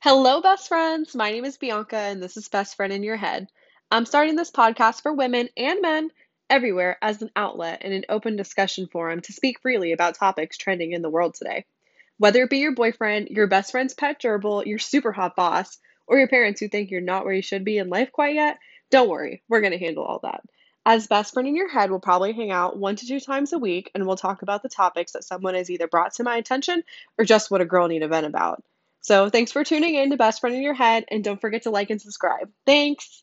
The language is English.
Hello, best friends. My name is Bianca, and this is Best Friend in Your Head. I'm starting this podcast for women and men everywhere as an outlet and an open discussion forum to speak freely about topics trending in the world today. Whether it be your boyfriend, your best friend's pet gerbil, your super hot boss, or your parents who think you're not where you should be in life quite yet, don't worry, we're going to handle all that. As Best Friend in Your Head, we'll probably hang out one to two times a week and we'll talk about the topics that someone has either brought to my attention or just what a girl need to vent about. So thanks for tuning in to Best Friend in Your Head, and don't forget to like and subscribe. Thanks.